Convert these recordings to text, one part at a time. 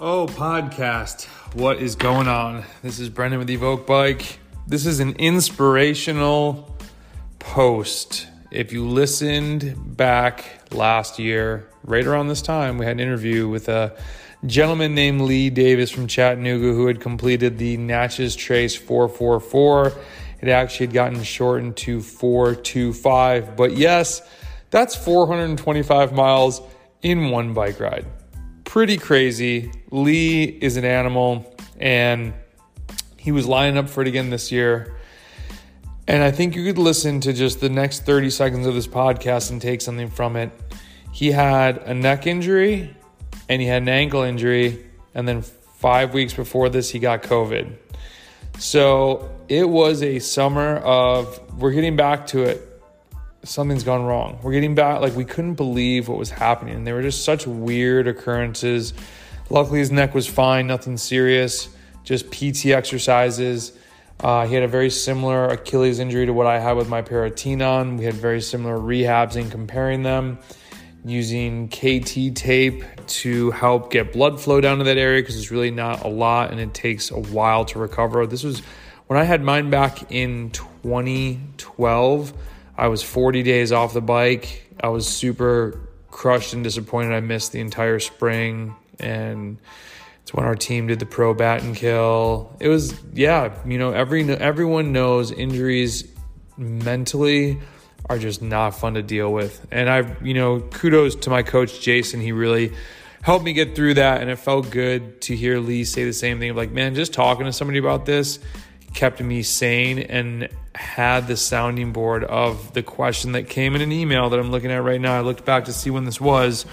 Oh, podcast. What is going on? This is Brendan with Evoq Bike. This is an inspirational post. If you listened back last year, right around this time, we had an interview with a gentleman named Lee Davis from Chattanooga who had completed the Natchez Trace 444. It actually had gotten shortened to 425. But yes, that's 425 miles in one bike ride pretty crazy. Lee is an animal, and he was lining up for it again this year. And I think you could listen to just the next 30 seconds of this podcast and take something from it. He had a neck injury and he had an ankle injury. And then five weeks before this, he got COVID. So it was a summer of, we're getting back to it something's gone wrong. We're getting back, like, we couldn't believe what was happening. And They were just such weird occurrences. Luckily, his neck was fine, nothing serious, just PT exercises. Uh, he had a very similar Achilles injury to what I had with my Paratenon. We had very similar rehabs in comparing them using KT tape to help get blood flow down to that area because it's really not a lot and it takes a while to recover. This was when I had mine back in 2012. I was 40 days off the bike. I was super crushed and disappointed. I missed the entire spring, and it's when our team did the pro Battenkill. It was yeah, you know, every everyone knows injuries mentally are just not fun to deal with. And I, you know, kudos to my coach Jason. He really helped me get through that, and it felt good to hear Lee say the same thing. Like, man, just talking to somebody about this kept me sane and had the sounding board of the question that came in an email that I'm looking at right now. I looked back to see when this was.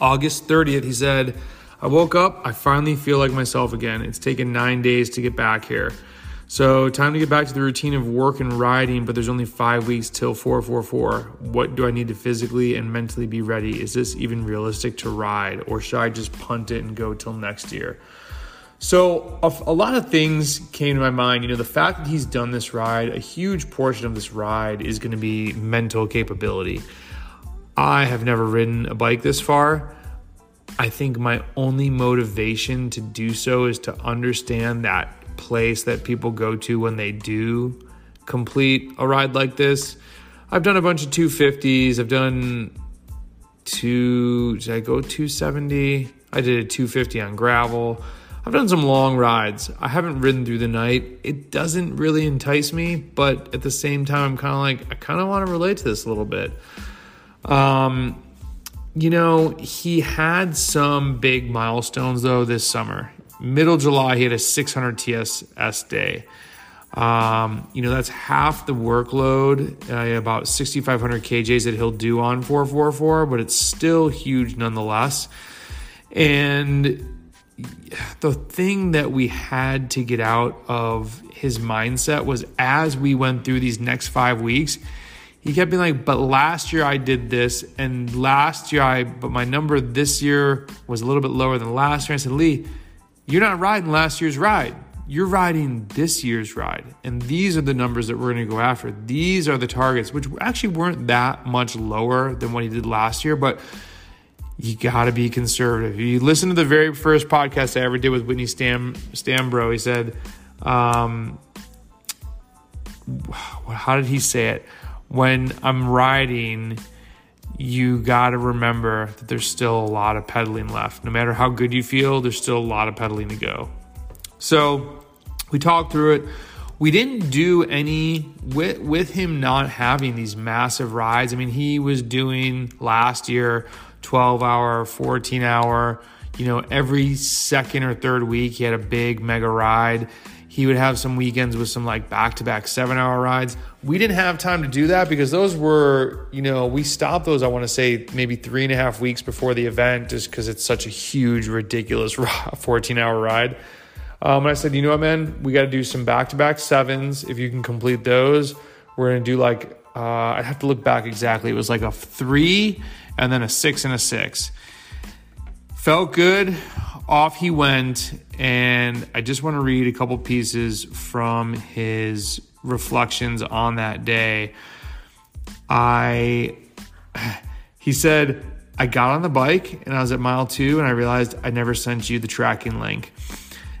August 30th, he said, I woke up, I finally feel like myself again. It's taken nine days to get back here. So, time to get back to the routine of work and riding, but there's only five weeks till 444. What do I need to physically and mentally be ready? Is this even realistic to ride, or should I just punt it and go till next year? So, a, lot of things came to my mind. You know, the fact that he's done this ride, a huge portion of this ride is going to be mental capability. I have never ridden a bike this far. I think my only motivation to do so is to understand that place that people go to when they do complete a ride like this. I've done a bunch of 250s. I've done two, did I go 270? I did a 250 on gravel. I've done some long rides. I haven't ridden through the night. It doesn't really entice me, but at the same time, I'm kind of like, I kind of want to relate to this a little bit. Um, you know, he had some big milestones though this summer. Middle July, he had a 600 TSS day. Um, you know, that's half the workload, uh, about 6,500 kJs that he'll do on 444, but it's still huge nonetheless. And the thing that we had to get out of his mindset was as we went through these next five weeks, he kept being like, but last year I did this, and last year I, but my number this year was a little bit lower than last year. I said, Lee, you're not riding last year's ride. You're riding this year's ride. And these are the numbers that we're going to go after. These are the targets, which actually weren't that much lower than what he did last year, but you got to be conservative. You listen to the very first podcast I ever did with Whitney Stam Stambro. He said, um, "How did he say it? When I'm riding, you got to remember that there's still a lot of pedaling left. No matter how good you feel, there's still a lot of pedaling to go." So we talked through it. We didn't do any with with him not having these massive rides. I mean, he was doing last year 12 hour, 14 hour. You know, every second or third week, he had a big mega ride. He would have some weekends with some like back to back seven hour rides. We didn't have time to do that because those were, you know, we stopped those, I want to say, maybe three and a half weeks before the event just because it's such a huge, ridiculous 14 hour ride. Um, and I said, you know what, man, we got to do some back to back sevens. If you can complete those, we're going to do like, uh, I'd have to look back exactly. It was like a three and then a six and a six. Felt good. Off he went. And I just want to read a couple pieces from his reflections on that day. I, he said, I got on the bike and I was at mile two and I realized I never sent you the tracking link.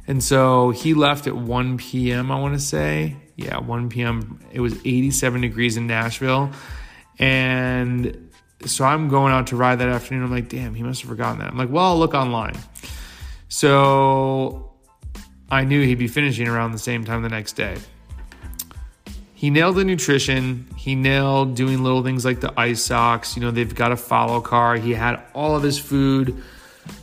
And so he left at 1 p.m., I want to say. Yeah, 1 p.m. It was 87 degrees in Nashville. And so I'm going out to ride that afternoon. I'm like, damn, he must have forgotten that. I'm like, well, I'll look online. So I knew he'd be finishing around the same time the next day. He nailed the nutrition. He nailed doing little things like the ice socks. You know, they've got a follow car. He had all of his food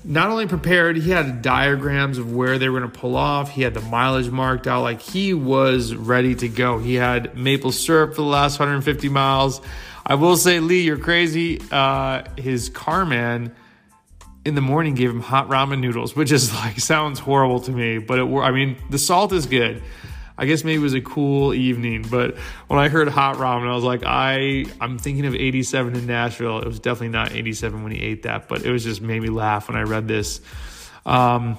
not only prepared, he had diagrams of where they were going to pull off. He had the mileage marked out. Like he was ready to go. He had maple syrup for the last 150 miles. I will say, Lee, you're crazy. Uh, his carman in the morning gave him hot ramen noodles, which is like sounds horrible to me, but it. I mean, the salt is good. I guess maybe it was a cool evening, but when I heard hot ramen, I was like, I I'm thinking of 87 in Nashville. It was definitely not 87 when he ate that, but it was just made me laugh when I read this. Um,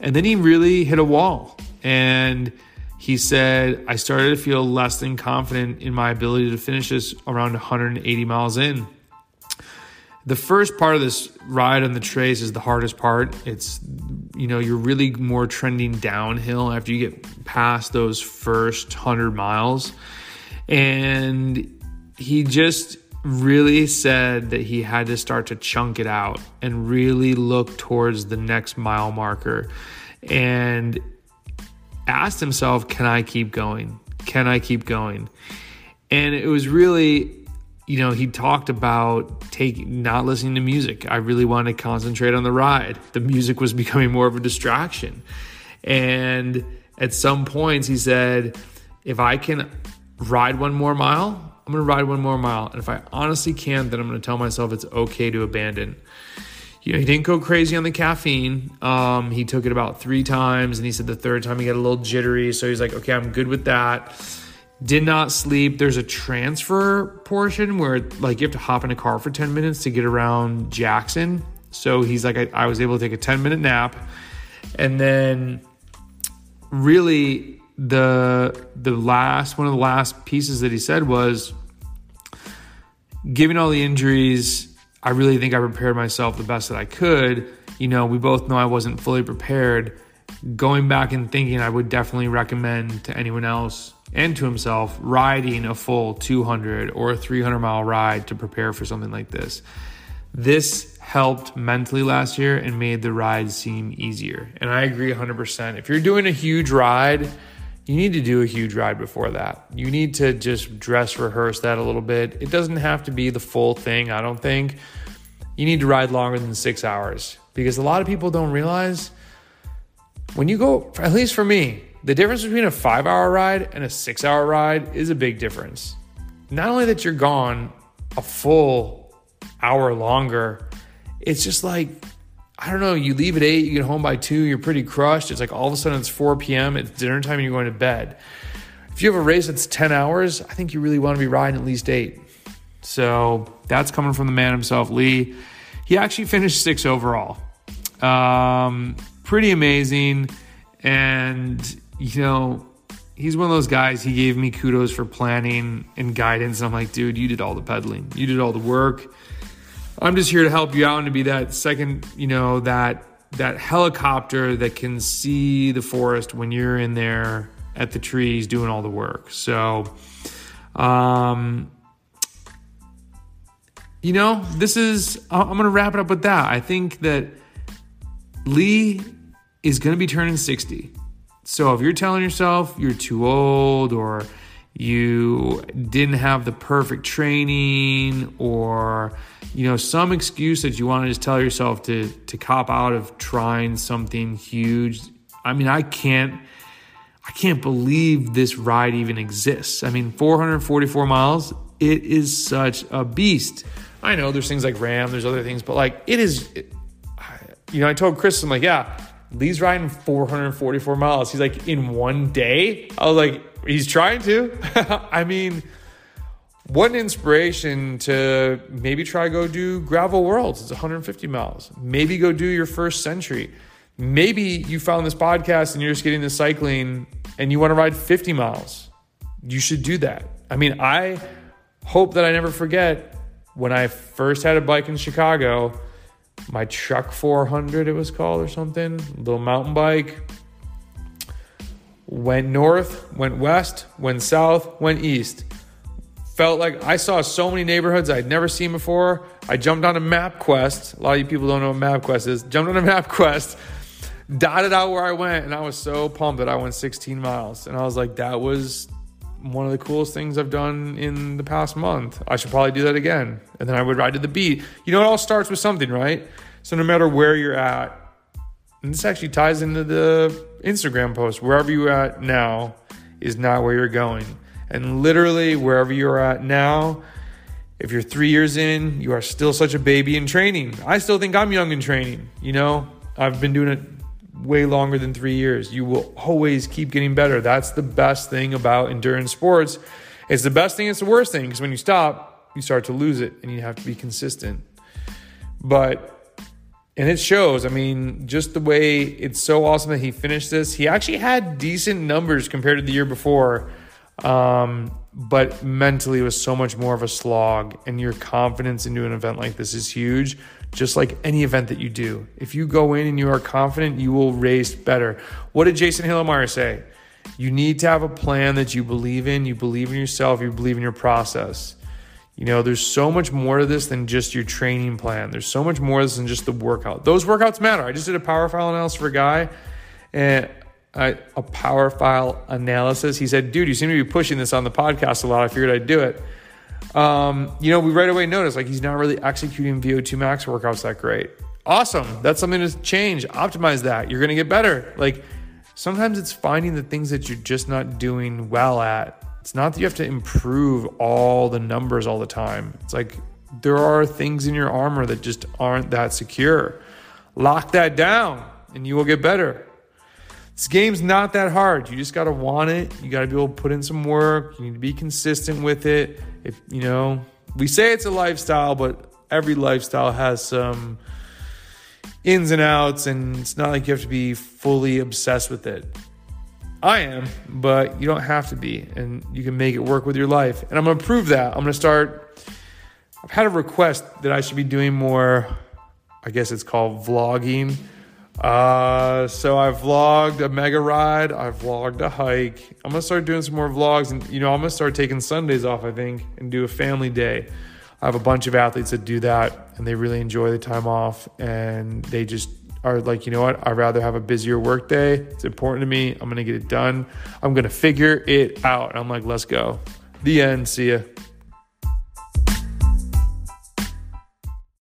and then he really hit a wall, and he said, I started to feel less than confident in my ability to finish this around 180 miles in. The first part of this ride on the trace is the hardest part. It's, you know, you're really more trending downhill after you get past those first 100 miles. And he just really said that he had to start to chunk it out and really look towards the next mile marker and asked himself, Can I keep going? Can I keep going? And it was really you know, he talked about taking not listening to music. I really wanted to concentrate on the ride. The music was becoming more of a distraction. And at some points he said, if I can ride one more mile, I'm going to ride one more mile. And if I honestly can't, then I'm going to tell myself it's okay to abandon. You know, he didn't go crazy on the caffeine. Um, he took it about three times, and he said the third time he got a little jittery. So he's like, okay, I'm good with that did not sleep. There's a transfer portion where like you have to hop in a car for 10 minutes to get around Jackson. So he's like, I, I was able to take a 10 minute nap. And then really the the last one of the last pieces that he said was given all the injuries, I really think I prepared myself the best that I could. You know, we both know I wasn't fully prepared. Going back and thinking, I would definitely recommend to anyone else and to himself riding a full 200 or 300 mile ride to prepare for something like this. This helped mentally last year and made the ride seem easier. And I agree 100%. If you're doing a huge ride, you need to do a huge ride before that. You need to just dress rehearse that a little bit. It doesn't have to be the full thing, I don't think. You need to ride longer than six hours because a lot of people don't realize when you go, at least for me, the difference between a five hour ride and a six hour ride is a big difference. Not only that you're gone a full hour longer, it's just like, I don't know, you leave at eight, you get home by two, you're pretty crushed. It's like all of a sudden it's 4 p.m., it's dinner time, and you're going to bed. If you have a race that's 10 hours, I think you really want to be riding at least eight. So that's coming from the man himself, Lee. He actually finished six overall. Um, pretty amazing. And you know, he's one of those guys. He gave me kudos for planning and guidance. And I'm like, dude, you did all the peddling, you did all the work. I'm just here to help you out and to be that second, you know, that that helicopter that can see the forest when you're in there at the trees doing all the work. So, um, you know, this is, I'm going to wrap it up with that. I think that Lee is going to be turning 60. So if you're telling yourself you're too old or you didn't have the perfect training or you know some excuse that you want to just tell yourself to to cop out of trying something huge i mean i can't i can't believe this ride even exists. I mean 444 miles it is such a beast. I know there's things like RAAM there's other things but like it is you know i told chris i'm like yeah Lee's riding 444 miles. He's like, in one day? I was like, he's trying to. I mean, what an inspiration to maybe try go do gravel worlds. It's 150 miles. Maybe go do your first century. Maybe you found this podcast and you're just getting the cycling and you want to ride 50 miles. You should do that. I mean, I hope that I never forget when I first had a bike in Chicago, my Trek 400, it was called or something, little mountain bike. Went north, went west, went south, went east. Felt like I saw so many neighborhoods I'd never seen before. I jumped on a MapQuest. A lot of you people don't know what MapQuest is. Jumped on a MapQuest, dotted out where I went, and I was so pumped that I went 16 miles. And I was like, that was one of the coolest things I've done in the past month. I should probably do that again. And then I would ride to the beat. You know, it all starts with something, right? So no matter where you're at, and this actually ties into the Instagram post, wherever you're at now is not where you're going. And literally, wherever you're at now, if you're three years in, you are still such a baby in training. I still think I'm young in training. You know, I've been doing it way longer than three years. You will always keep getting better. That's the best thing about endurance sports. It's the best thing, it's the worst thing, because when you stop, you start to lose it and you have to be consistent. But and it shows. I mean, just the way it's so awesome that he finished this. He actually had decent numbers compared to the year before, um, but mentally it was so much more of a slog. And your confidence into an event like this is huge just like any event that you do. If you go in and you are confident, you will race better. What did Jason Hillmeyer say? You need to have a plan that you believe in, you believe in yourself, you believe in your process. You know, there's so much more to this than just your training plan. There's so much more this than just the workout. Those workouts matter. I just did a power file analysis for a guy and I, a power file analysis. He said, dude, you seem to be pushing this on the podcast a lot. I figured I'd do it um, you know, we right away noticed like he's not really executing VO2 max workouts that great. Awesome. That's something to change. Optimize that. You're going to get better. Like sometimes it's finding the things that you're just not doing well at. It's not that you have to improve all the numbers all the time. It's like there are things in your armor that just aren't that secure. Lock that down and you will get better. This game's not that hard. You just got to want it. You got to be able to put in some work. You need to be consistent with it. If you know, we say it's a lifestyle, but every lifestyle has some ins and outs, and it's not like you have to be fully obsessed with it. I am, but you don't have to be, and you can make it work with your life. And I'm gonna prove that. I'm gonna start. I've had a request that I should be doing more. I guess it's called vlogging uh, so I vlogged a mega ride. I vlogged a hike. I'm gonna start doing some more vlogs, and you know, I'm gonna start taking Sundays off. I think, and do a family day. I have a bunch of athletes that do that, and they really enjoy the time off, and they just are like, you know what? I'd rather have a busier work day. It's important to me. I'm gonna get it done. I'm gonna figure it out. And I'm like, let's go. The end. See ya.